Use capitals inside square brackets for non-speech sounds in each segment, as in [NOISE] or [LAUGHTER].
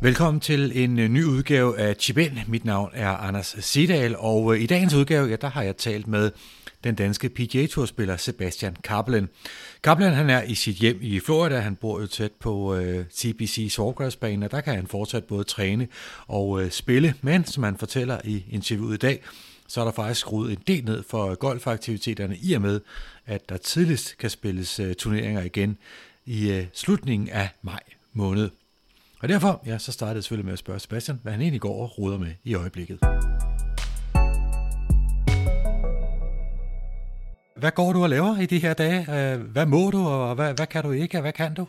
Velkommen til en øh, ny udgave af Chiben. Mit navn er Anders Sidal, og øh, i dagens udgave, ja, der har jeg talt med den danske PGA Tour-spiller Sebastian Kaplan. Kaplan han er i sit hjem i Florida. Han bor jo tæt på øh, TPC Sawgrass-banen, og der kan han fortsat både træne og øh, spille. Men som han fortæller i interviewet i dag, så er der faktisk skruet en del ned for golfaktiviteterne i og med, at der tidligst kan spilles øh, turneringer igen i øh, slutningen af maj måned. Og derfor, ja, så startede jeg selvfølgelig med at spørge Sebastian, hvad han egentlig går og ruder med i øjeblikket. Hvad går du og laver i de her dage? Øh, hvad må du, og hvad, hvad kan du ikke, og hvad kan du?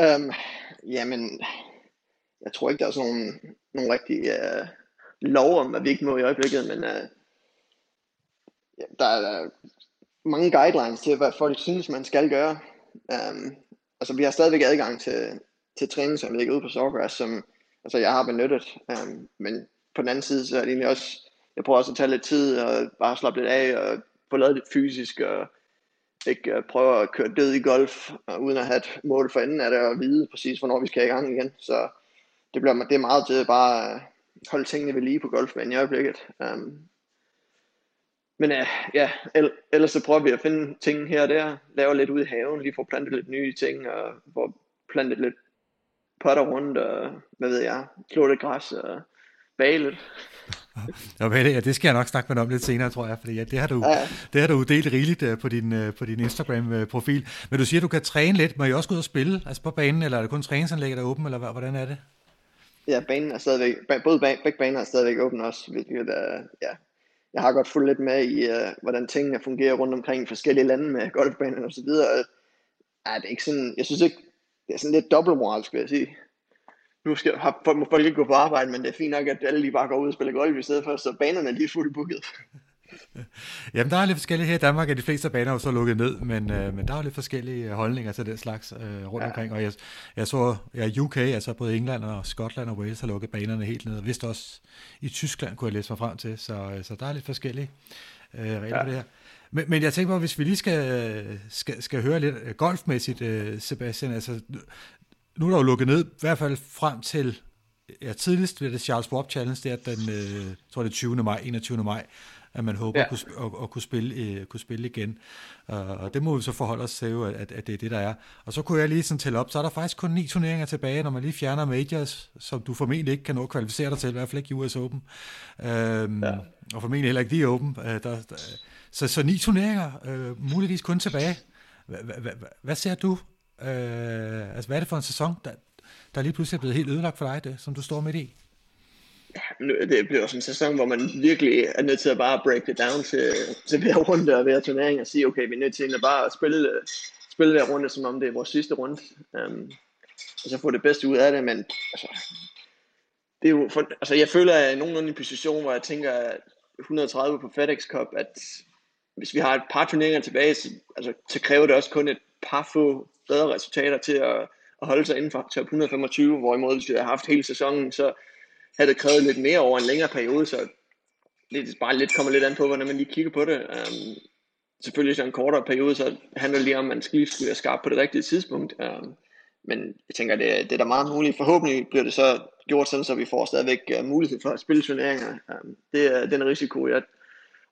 Um, jamen, jeg tror ikke, der er sådan nogle, nogle rigtige uh, øh, lov om, hvad vi ikke må i øjeblikket, men uh, ja, der er mange guidelines til, hvad folk synes, man skal gøre. Um, altså, vi har stadigvæk adgang til, til træningsanlæg ude på Sawgrass, som altså, jeg har benyttet. Um, men på den anden side, så er det egentlig også, jeg prøver også at tage lidt tid og bare slappe lidt af og få lavet lidt fysisk og ikke øh, prøve at køre død i golf, og uden at have et mål for enden af det og vide præcis, hvornår vi skal i gang igen. Så det, bliver, det er meget til at bare holde tingene ved lige på golfbanen i øjeblikket. Um, men uh, ja, ellers så prøver vi at finde ting her og der, lave lidt ud i haven, lige få plantet lidt nye ting, og få plantet lidt potter rundt, og hvad ved jeg, slå lidt græs og bage lidt. Ja, ja, det skal jeg nok snakke med om lidt senere, tror jeg, fordi ja, det, har du, ja. det har du delt rigeligt uh, på din, uh, på din Instagram-profil. Men du siger, at du kan træne lidt. Må I også gå ud og spille altså på banen, eller er det kun træningsanlægget, der er åben, eller hvordan er det? Ja, banen er stadigvæk, både bag, begge baner er stadigvæk åbne også, hvilket er, ja, jeg har godt fulgt lidt med i, uh, hvordan tingene fungerer rundt omkring i forskellige lande med golfbaner og så videre. Ja, det er ikke sådan, jeg synes ikke, det er sådan lidt dobbeltmoral, skal jeg sige. Nu skal, har, må folk ikke gå på arbejde, men det er fint nok, at alle lige bare går ud og spiller golf i stedet for, så banerne er lige fuldt booket. [LAUGHS] Jamen, der er lidt forskellige her i Danmark, at de fleste baner er jo så lukket ned, men, øh, men der er lidt forskellige holdninger til den slags øh, rundt ja. omkring. Og jeg, jeg så, ja, UK, altså både England og Skotland og Wales har lukket banerne helt ned, og vist også i Tyskland kunne jeg læse mig frem til, så, øh, så der er lidt forskellige øh, regler ja. det her. Men, men jeg tænker på, hvis vi lige skal, skal, skal høre lidt øh, golfmæssigt, øh, Sebastian, altså nu er der jo lukket ned, i hvert fald frem til, ja, tidligst ved det Charles Schwab Challenge, det er den, øh, tror det er 20. maj, 21. maj, at man håber ja. at, kunne, at, at kunne, spille, øh, kunne spille igen. Uh, og det må vi så forholde os til, at, at det er det, der er. Og så kunne jeg lige sådan tælle op, så er der faktisk kun ni turneringer tilbage, når man lige fjerner majors, som du formentlig ikke kan nå at kvalificere dig til, i hvert fald ikke i US Open. Uh, ja. Og formentlig heller ikke de Open. Uh, der, der, så, så ni turneringer, uh, muligvis kun tilbage. Hvad ser du Øh, altså, hvad er det for en sæson, der, der lige pludselig er blevet helt ødelagt for dig, det, som du står midt i? Det bliver sådan en sæson, hvor man virkelig er nødt til at bare break det down til, til hver runde og hver turnering og sige, okay, vi er nødt til at bare spille, spille hver runde, som om det er vores sidste runde. Um, og så få det bedste ud af det, men altså, det er jo for, altså jeg føler, at jeg er nogenlunde i en position, hvor jeg tænker, 130 på FedEx Cup, at hvis vi har et par turneringer tilbage, så, altså, så kræver det også kun et par få bedre resultater til at, at holde sig inden for top 125, hvorimod hvis vi havde haft hele sæsonen, så havde det krævet lidt mere over en længere periode, så det bare lidt kommer lidt an på, hvordan man lige kigger på det. Um, selvfølgelig så en kortere periode, så handler det lige om, at man skal skulle være skarp på det rigtige tidspunkt. Um, men jeg tænker, det, det er da meget muligt. Forhåbentlig bliver det så gjort sådan, så vi får stadigvæk uh, mulighed for at spille turneringer. Um, det er den risiko, jeg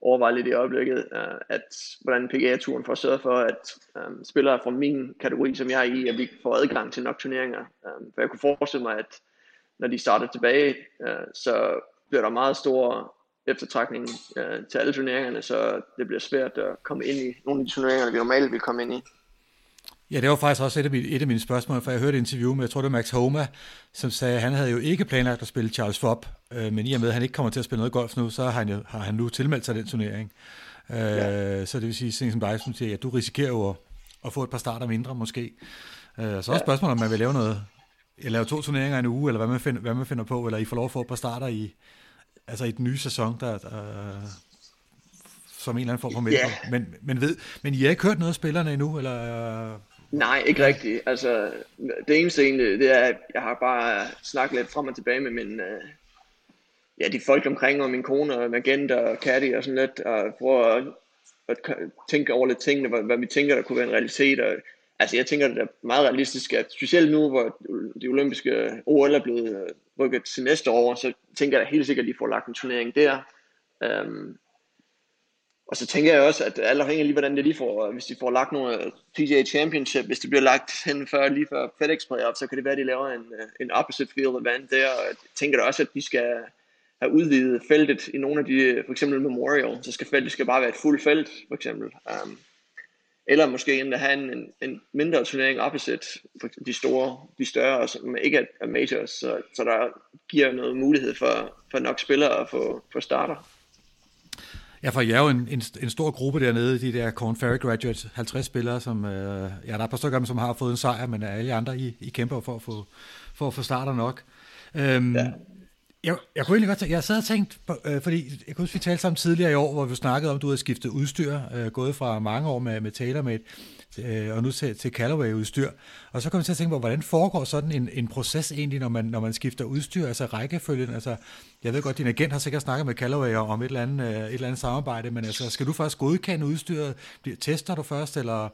overvejer lidt i øjeblikket, uh, at hvordan PGA-turen får sørget for, at um, spillere fra min kategori, som jeg er i, at vi får adgang til nok turneringer. Um, for jeg kunne forestille mig, at når de starter tilbage, uh, så bliver der meget stor eftertrækning uh, til alle turneringerne, så det bliver svært at komme ind i nogle af de turneringer, vi normalt vil komme ind i. Ja, det var faktisk også et af, mine, et af mine spørgsmål, for jeg hørte et interview med, jeg tror det var Max Homa, som sagde, at han havde jo ikke planlagt at spille Charles Fopp, øh, men i og med, at han ikke kommer til at spille noget golf nu, så har han, jo, har han nu tilmeldt sig den turnering. Øh, ja. Så det vil sige, sådan som dig, som siger, ja, du risikerer jo at, at få et par starter mindre måske. Øh, så også ja. spørgsmålet, om man vil lave noget, jeg laver to turneringer i en uge, eller hvad man, find, hvad man finder på, eller I får lov at få et par starter i, altså i den nye sæson, der, der som en eller anden form for mentor. Yeah. Men, men, ved, men I har ikke hørt noget af spillerne endnu, eller Nej, ikke rigtigt. Altså, det eneste egentlig, det er, at jeg har bare snakket lidt frem og tilbage med min, uh, ja, de folk omkring, og min kone, og agent og Katty og sådan lidt, og prøve at, at tænke over lidt tingene, hvad, hvad vi tænker, der kunne være en realitet, og altså jeg tænker, det er meget realistisk, at specielt nu, hvor de olympiske OL er blevet øh, rykket til næste år, så tænker jeg helt sikkert, at de får lagt en turnering der. Um, og så tænker jeg også, at alt afhængig lige, hvordan det lige får, hvis de får lagt nogle øh, PGA Championship, hvis det bliver lagt hen før, lige før FedEx playoff, så kan det være, at de laver en, øh, en opposite field event der, og jeg tænker da også, at de skal have udvidet feltet i nogle af de, for eksempel Memorial, så skal feltet skal bare være et fuldt felt, for eksempel. Um, eller måske endda have en, en, en mindre turnering opposite for de store, de større, som ikke er majors, så, så der giver noget mulighed for, for nok spillere at få, få starter. Ja, for jeg er jo en, en, en stor gruppe dernede, de der Corn Ferry Graduates, 50 spillere, som, øh, ja, der er et par stykker af dem, som har fået en sejr, men alle andre, I, I kæmper for at få, for at få starter nok. Øhm, ja. Jeg, jeg kunne egentlig godt tænke, jeg sad og tænkt, øh, fordi jeg kunne huske, vi talte sammen tidligere i år, hvor vi snakkede om, at du havde skiftet udstyr, øh, gået fra mange år med, med TaylorMade, øh, og nu til, til Callaway-udstyr. Og så kom jeg til at tænke på, hvordan foregår sådan en, en proces egentlig, når man, når man skifter udstyr, altså rækkefølgen, altså jeg ved godt, din agent har sikkert snakket med Callaway om et eller andet, øh, et eller andet samarbejde, men altså skal du først godkende udstyret, tester du først, eller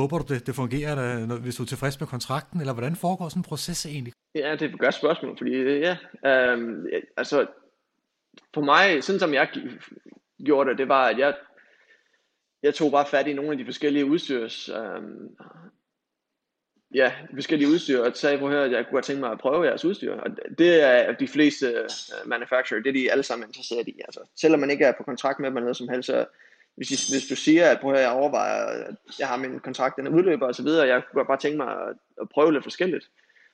håber du, det, det fungerer, øh, hvis du er tilfreds med kontrakten, eller hvordan foregår sådan en proces egentlig? Ja, det er et godt spørgsmål, fordi øh, ja, øhm, altså for mig, sådan som jeg gjorde det, det var, at jeg, jeg tog bare fat i nogle af de forskellige udstyrs, øhm, ja, de forskellige udstyr, og sagde, prøv at høre, at jeg kunne tænke mig at prøve jeres udstyr. Og det er de fleste uh, manufacturer, det er de alle sammen interesseret i. Altså, selvom man ikke er på kontrakt med dem eller noget som helst, så hvis, I, hvis du siger, at prøv at jeg overvejer, at jeg har min kontrakt, den er udløber og så videre, jeg kunne bare tænke mig at, at prøve lidt forskelligt.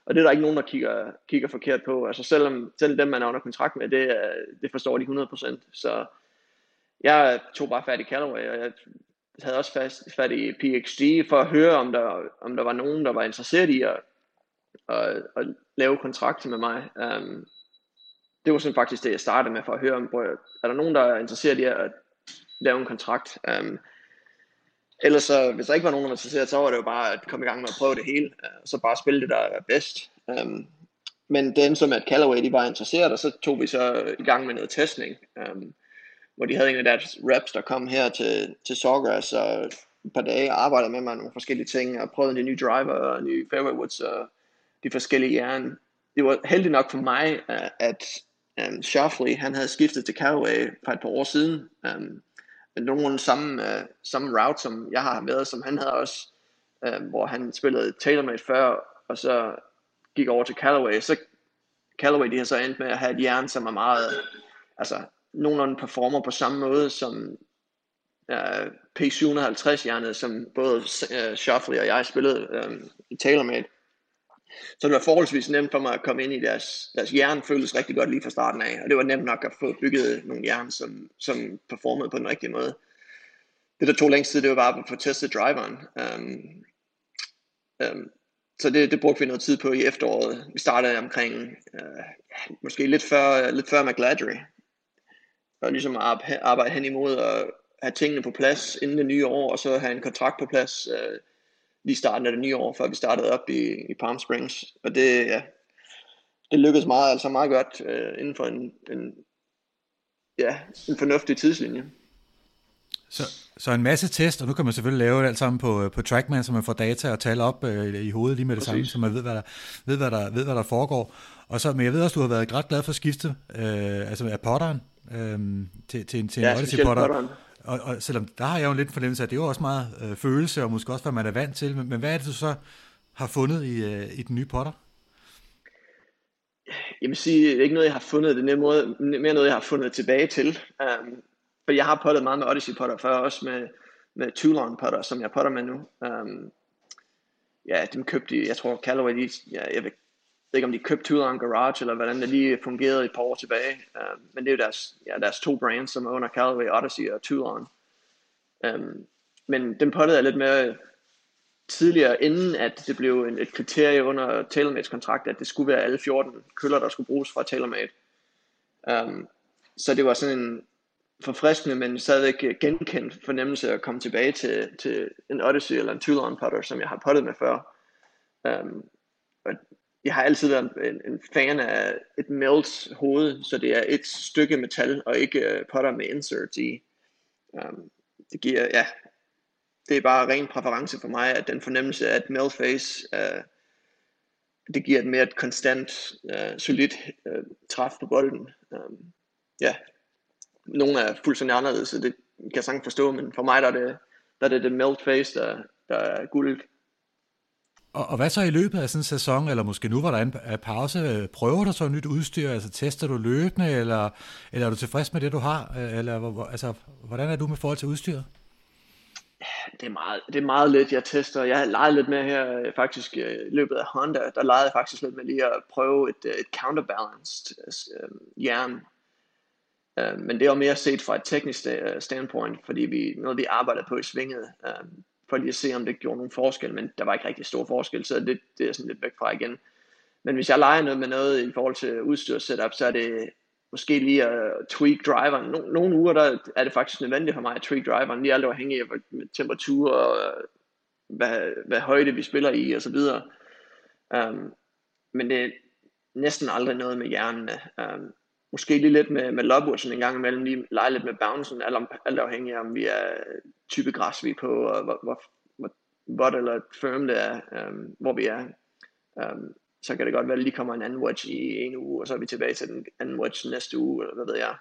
Og det er der ikke nogen, der kigger, kigger forkert på. Altså selvom selv dem, man er under kontrakt med, det, det forstår de 100%. Så jeg tog bare fat i Callaway, og jeg havde også fast, fat i PXG for at høre, om der, om der var nogen, der var interesseret i at, at, at lave kontrakter med mig. Um, det var sådan faktisk det, jeg startede med for at høre, om er der nogen, der er interesseret i at lave en kontrakt. Um, ellers så, hvis der ikke var nogen, der var interesseret, så var det jo bare at komme i gang med at prøve det hele, uh, og så bare spille det, der er bedst. Um, men den som at Callaway, de var interesseret, og så tog vi så i gang med noget testning. Um, hvor de havde en af deres reps, der kom her til, til Sawgrass, og et par dage arbejdede med mig nogle forskellige ting, og prøvede en ny driver, og nye fairway woods, og de forskellige jern. Det var heldigt nok for mig, øh, at um, Shoffley, han havde skiftet til Callaway for et par år siden, um, nogenlunde samme, uh, samme route, som jeg har været, som han havde også, um, hvor han spillede TaylorMade før, og så gik over til Callaway, så Callaway, de har så endt med at have et jern, som er meget, altså nogenlunde performer på samme måde som uh, P750-hjernet, som både øh, uh, Shuffley og jeg spillede um, i TaylorMade. Så det var forholdsvis nemt for mig at komme ind i deres, deres hjerne, føltes rigtig godt lige fra starten af, og det var nemt nok at få bygget nogle hjerne, som, som performede på den rigtige måde. Det der tog længst tid, det var bare at få testet driveren. Um, um, så det, det brugte vi noget tid på i efteråret. Vi startede omkring, uh, måske lidt før, lidt før McGladry, og ligesom arbejde hen imod at have tingene på plads inden det nye år, og så have en kontrakt på plads uh, lige starten af det nye år, før vi startede op i, i Palm Springs. Og det, ja, det lykkedes meget, altså meget godt øh, inden for en, en, ja, en fornuftig tidslinje. Så, så en masse test, og nu kan man selvfølgelig lave det alt sammen på, på Trackman, så man får data og tal op øh, i hovedet lige med det Præcis. samme, så man ved hvad, der, ved, hvad der, ved, hvad der foregår. Og så, men jeg ved også, du har været ret glad for at skifte, øh, altså af potteren, øhm, til, til, til en ja, Odyssey Potter. Og, og selvom der har jeg jo en lidt fornemmelse af, at det er jo også meget øh, følelse, og måske også, hvad man er vant til. Men, men hvad er det, du så har fundet i, øh, i den nye Potter? Jeg vil sige, det er ikke noget, jeg har fundet. Det er måde, mere noget, jeg har fundet tilbage til. Øhm, um, for jeg har pottet meget med Odyssey Potter før, også med, med Toulon Potter, som jeg potter med nu. Um, ja, dem købte jeg tror Callaway, de, ja, jeg vil ved ikke om de købte Toulon Garage, eller hvordan det lige fungerede et par år tilbage. Uh, men det er jo deres, ja, deres to brands, som er under Callaway, Odyssey og Toulon. Um, øhm, men den pottede jeg lidt mere tidligere, inden at det blev en, et kriterie under TaylorMade's kontrakt, at det skulle være alle 14 køller, der skulle bruges fra TaylorMade. Um, øhm, så det var sådan en forfriskende, men stadigvæk genkendt fornemmelse at komme tilbage til, til en Odyssey eller en Toulon putter, som jeg har pottet med før. Um, og jeg har altid været en, en fan af et melt hoved, så det er et stykke metal, og ikke uh, potter med inserts i. Um, det giver, ja, det er bare ren præference for mig, at den fornemmelse, at Melface, uh, øh, det giver et mere konstant, uh, solidt uh, træf på bolden. Um, ja, nogle er fuldstændig anderledes, så det kan jeg sagtens forstå, men for mig der er det, der er det, det melt face, der, der er guld. Og, og hvad så i løbet af sådan en sæson, eller måske nu, hvor der er en pause, prøver du så nyt udstyr, altså tester du løbende, eller, eller er du tilfreds med det, du har, eller altså, hvordan er du med forhold til udstyret? det er meget, det er meget lidt, jeg tester. Jeg har leget lidt med her, faktisk øh, i løbet af Honda, der legede jeg faktisk lidt med lige at prøve et, øh, et counterbalanced øh, jern. Øh, men det var mere set fra et teknisk standpoint, fordi vi, noget vi arbejder på i svinget, øh, for lige at se, om det gjorde nogen forskel, men der var ikke rigtig stor forskel, så det, det er sådan lidt væk fra igen. Men hvis jeg leger noget med noget i forhold til udstyr setup, så er det måske lige at tweak driveren. No, nogle uger der er det faktisk nødvendigt for mig at tweak driveren, lige alt afhængig af temperatur og hvad, hvad højde vi spiller i og så videre. Um, men det er næsten aldrig noget med hjernen. Um, måske lige lidt med, med lobwoodsen en gang imellem, lige lege lidt med bouncen, alt, alt afhængig af om vi er type græs vi er på, og hvor, hvor, hvor hvor eller firm det er, um, hvor vi er. Um, så kan det godt være, at lige kommer en anden watch i en uge, og så er vi tilbage til den anden watch næste uge, eller hvad ved jeg.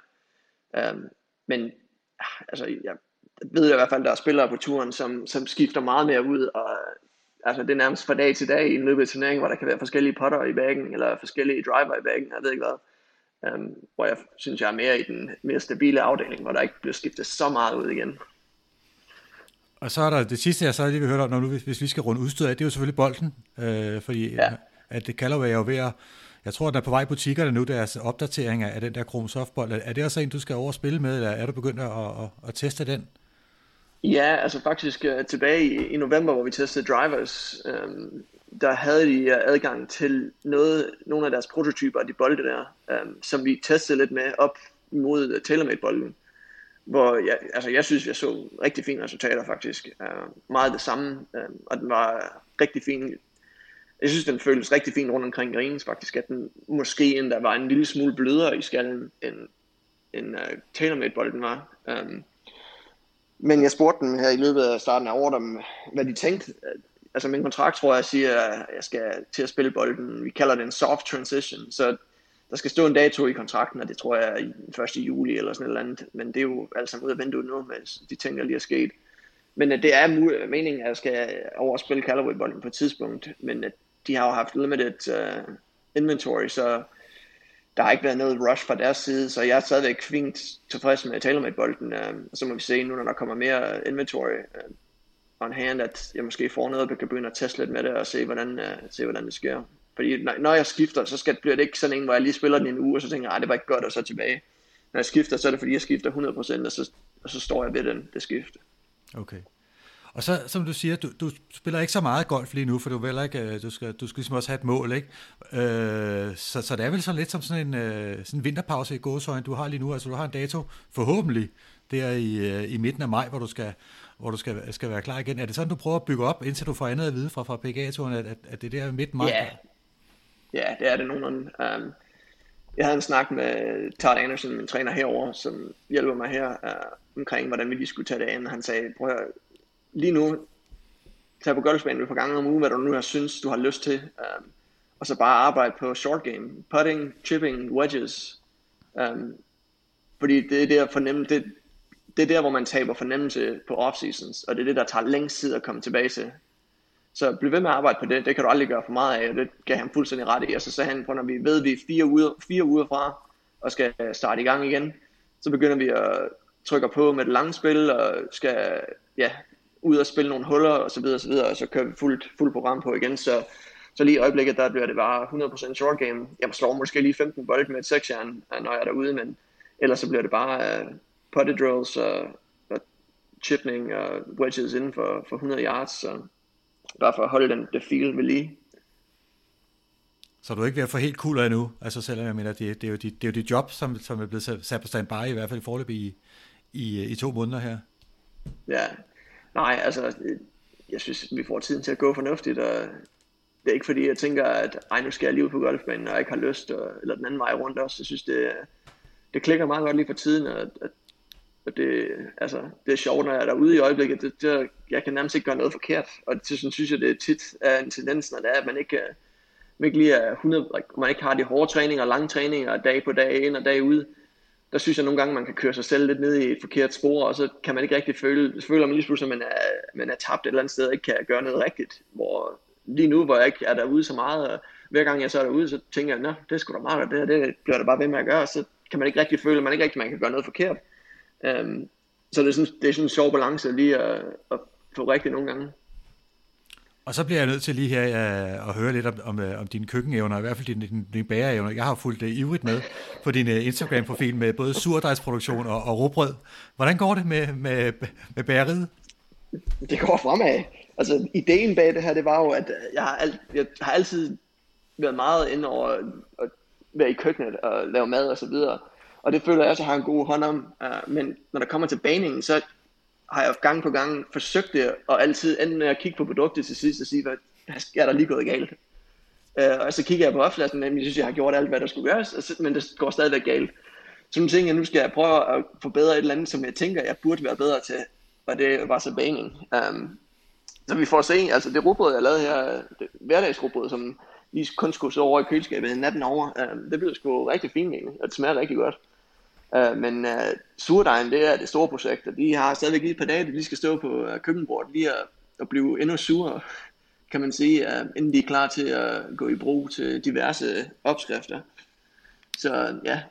Um, men altså, jeg ved i hvert fald, at der er spillere på turen, som, som skifter meget mere ud, og altså, det er nærmest fra dag til dag i en løbet af turneringen, hvor der kan være forskellige potter i bagen, eller forskellige driver i bagen, jeg ved ikke hvad. Um, hvor jeg synes, jeg er mere i den mere stabile afdeling, hvor der ikke bliver skiftet så meget ud igen. Og så er der det sidste, jeg så lige vil høre, når nu, hvis, hvis vi skal runde udstyret af, det er jo selvfølgelig bolden, øh, fordi ja at det kalder jo ved at, jeg tror, at der er på vej i butikkerne nu, deres opdatering af den der Chrome Softball. Er det også en, du skal over spille med, eller er du begyndt at, at, at teste den? Ja, altså faktisk uh, tilbage i, i november, hvor vi testede drivers, um, der havde de øh, adgang til noget, nogle af deres prototyper af de bolde der, um, som vi testede lidt med op mod øh, TaylorMade-bolden. Hvor jeg, altså jeg synes, jeg så rigtig fine resultater faktisk. Uh, meget det samme, um, og den var rigtig fin jeg synes, den føles rigtig fint rundt omkring greens faktisk, at den måske endda var en lille smule blødere i skallen, end, end uh, TaylorMade-bolden var. Um, men jeg spurgte dem her i løbet af starten af året om, hvad de tænkte. Altså min kontrakt tror jeg siger, at jeg skal til at spille bolden. Vi kalder det en soft transition, så der skal stå en dato i kontrakten, og det tror jeg er i 1. juli eller sådan eller andet. Men det er jo alt sammen ud af vinduet nu, med de tænker lige er sket. Men øh, det er meningen, at jeg skal overspille Callaway-bolden på et tidspunkt, men at de har jo haft limited uh, inventory, så der har ikke været noget rush fra deres side, så jeg er stadigvæk fint tilfreds med at tale med bolden, uh, og så må vi se nu, når der kommer mere inventory uh, on hand, at jeg måske får noget, og kan begynde at teste lidt med det, og se, hvordan, uh, se, hvordan det sker. Fordi når, når jeg skifter, så skal, bliver det ikke sådan en, hvor jeg lige spiller den i en uge, og så tænker jeg, ah, det var ikke godt, og så tilbage. Når jeg skifter, så er det fordi, jeg skifter 100%, og så, og så står jeg ved den, det skifte. Okay. Og så, som du siger, du, du spiller ikke så meget golf lige nu, for du vil ikke, øh, du skal, du skal ligesom også have et mål, ikke? Øh, så, så det er vel så lidt som sådan en, øh, sådan en vinterpause i gåsøjne, du har lige nu. Altså du har en dato, forhåbentlig, der i, øh, i midten af maj, hvor du skal, hvor du skal, skal være klar igen. Er det sådan, du prøver at bygge op, indtil du får andet at vide fra, fra PGA-turen, at, at det der midt maj? Ja, ja det er det nogenlunde. Um, jeg havde en snak med Todd Anderson, min træner herover, som hjælper mig her uh, omkring, hvordan vi lige skulle tage det an. Han sagde, prøv at lige nu tag på golfbanen et par gange om ugen, hvad du nu har synes, du har lyst til. Um, og så bare arbejde på short game. Putting, chipping, wedges. Um, fordi det er der fornemme, det, det er der, hvor man taber fornemmelse på off-seasons, og det er det, der tager længst tid at komme tilbage til. Så bliv ved med at arbejde på det, det kan du aldrig gøre for meget af, og det gav han fuldstændig ret i. Og så sagde han, når vi ved, at vi er fire uger, fire uger fra, og skal starte i gang igen, så begynder vi at trykke på med det lange spil, og skal ja, ud og spille nogle huller og så videre og så videre, og så kører vi fuldt, fuldt program på igen, så, så lige i øjeblikket, der bliver det bare 100% short game. Jeg slår måske lige 15 bold med et seksjern, når jeg er derude, men ellers så bliver det bare øh, uh, putted drills og, og chipning og wedges inden for, for 100 yards, så bare for at holde den, det feel ved lige. Så du er ikke ved at få helt cool af nu, altså selvom jeg mener, det, det, er jo dit, det er jo dit job, som, som er blevet sat på standby, i hvert fald i forløb i, i, i to måneder her. Ja, Nej, altså, jeg synes, vi får tiden til at gå fornuftigt, og det er ikke fordi, jeg tænker, at ej, nu skal jeg lige ud på golfbanen, og jeg ikke har lyst, og, eller den anden vej rundt også. Jeg synes, det, det klikker meget godt lige for tiden, og at og det, altså, det er sjovt, når jeg er derude i øjeblikket. Det, det, jeg kan nærmest ikke gøre noget forkert. Og det sådan, synes jeg, det er tit er en tendens, når det er, at man ikke, øh, man ikke lige er 100, like, man ikke har de hårde træninger, lange træninger, dag på dag ind og dag ud. Der synes jeg nogle gange, man kan køre sig selv lidt ned i et forkert spor, og så kan man ikke rigtig føle, så føler man lige pludselig, at man er, man er tabt et eller andet sted, og ikke kan gøre noget rigtigt. Hvor lige nu, hvor jeg ikke er derude så meget, og hver gang jeg så er derude, så tænker jeg, nå, det skulle da meget, det, det bliver det bare ved med at gøre, så kan man ikke rigtig føle, at man ikke rigtig man kan gøre noget forkert. Um, så det er, sådan, det er sådan en sjov balance lige at, at få rigtigt nogle gange. Og så bliver jeg nødt til lige her uh, at høre lidt om, om, øh, om dine køkkenevner, i hvert fald dine, dine, dine bagerevner. Jeg har fulgt det ivrigt med på din uh, Instagram-profil med både surdejsproduktion og, og råbrød. Hvordan går det med, med, med bageriet? Det går fremad. Altså, ideen bag det her, det var jo, at jeg har, alt, jeg har altid været meget ind over at være i køkkenet og lave mad og så videre. Og det føler jeg også, at jeg har en god hånd om. Uh, men når der kommer til baningen, så har jeg gang på gang forsøgt det, og altid enten at kigge på produktet til sidst og sige, hvad er der lige gået galt? Uh, og så kigger jeg på opflasken, men jeg synes, jeg har gjort alt, hvad der skulle gøres, så men det går stadigvæk galt. Så nu tænker jeg, nu skal jeg prøve at forbedre et eller andet, som jeg tænker, jeg burde være bedre til, og det var så baning. Um, så vi får se, altså det rugbrød, jeg lavede her, det hverdagsrugbrød, som lige kun skulle så over i køleskabet natten over, um, det blev sgu rigtig fint egentlig, og det smager rigtig godt. Øh, men øh, uh, surdejen, det er det store projekt, og de har stadigvæk lige et par dage, de skal stå på uh, køkkenbordet lige at, at blive endnu surere, kan man sige, uh, inden de er klar til at gå i brug til diverse opskrifter. Så ja,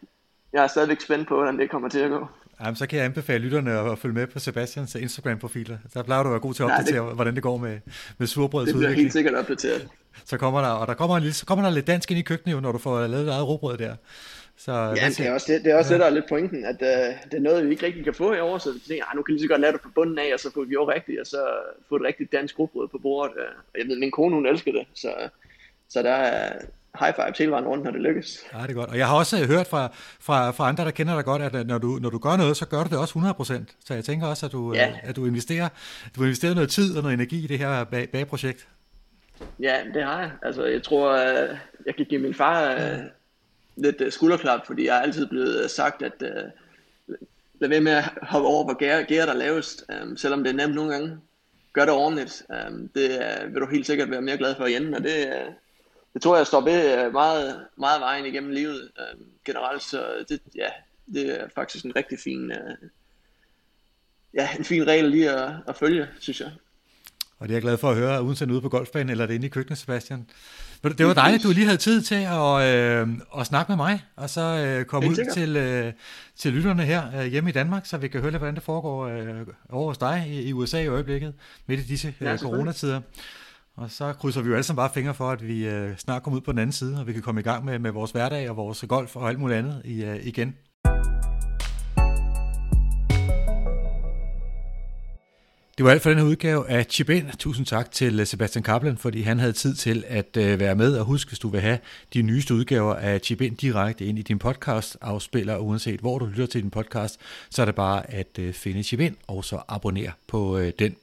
jeg er stadigvæk spændt på, hvordan det kommer til at gå. Jamen, så kan jeg anbefale lytterne at følge med på Sebastians Instagram-profiler. Der plejer du at være god til at opdatere, Nej, det, hvordan det går med, med surbrødets Det bliver udvikling. helt sikkert opdateret. Så kommer der, og der kommer, en lille, så kommer der lidt dansk ind i køkkenet, når du får lavet eget råbrød der. Så, ja, det er også det, det, er også ja. det der er lidt pointen, at uh, det er noget, vi ikke rigtig kan få i år, så vi tænker, ah, nu kan vi lige så godt lade det på bunden af, og så får vi jo rigtigt, og så få et rigtigt dansk råbrød på bordet. Uh, jeg ved, min kone, hun elsker det, så, så der er, high five hele vejen rundt, når det lykkes. Ja, det er godt. Og jeg har også øh, hørt fra, fra, fra andre, der kender dig godt, at øh, når du, når du gør noget, så gør du det også 100%. Så jeg tænker også, at du, ja. at du, investerer, du investerer noget tid og noget energi i det her bag, bagprojekt. Ja, det har jeg. Altså, jeg tror, jeg kan give min far ja. lidt skulderklap, fordi jeg er altid blevet sagt, at lad være med at hoppe over, hvor gære, gære der lavest, selvom det er nemt nogle gange. Gør det ordentligt. Um, det uh, vil du helt sikkert være mere glad for igen, og det, uh, det tror jeg står ved øh, meget, meget vejen igennem livet øh, generelt, så det, ja, det er faktisk en rigtig fin, øh, ja, en fin regel lige at, at følge, synes jeg. Og det er jeg glad for at høre, uden ude på golfbanen eller det inde i køkkenet, Sebastian. Det var dejligt, at du lige havde tid til at, øh, at snakke med mig, og så øh, komme ud til, øh, til lytterne her øh, hjemme i Danmark, så vi kan høre lidt, hvordan det foregår øh, over hos dig i, i USA i øjeblikket, midt i disse øh, ja, coronatider. Og så krydser vi jo alle sammen bare fingre for, at vi øh, snart kommer ud på den anden side, og vi kan komme i gang med, med vores hverdag og vores golf og alt muligt andet i, øh, igen. Det var alt for den her udgave af Chip In. Tusind tak til øh, Sebastian Kaplan, fordi han havde tid til at øh, være med. Og husk, hvis du vil have de nyeste udgaver af Chip In direkte ind i din podcast afspiller, uanset hvor du lytter til din podcast, så er det bare at øh, finde Chip In og så abonnere på den.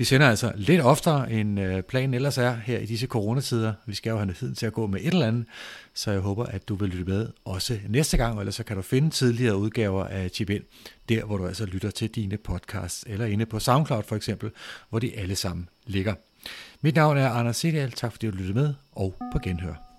Vi sender altså lidt oftere, end øh, planen ellers er her i disse coronatider. Vi skal jo have tid til at gå med et eller andet, så jeg håber, at du vil lytte med også næste gang, og ellers så kan du finde tidligere udgaver af Chip In, der hvor du altså lytter til dine podcasts, eller inde på SoundCloud for eksempel, hvor de alle sammen ligger. Mit navn er Anders Sedial. Tak fordi du lyttede med, og på genhør.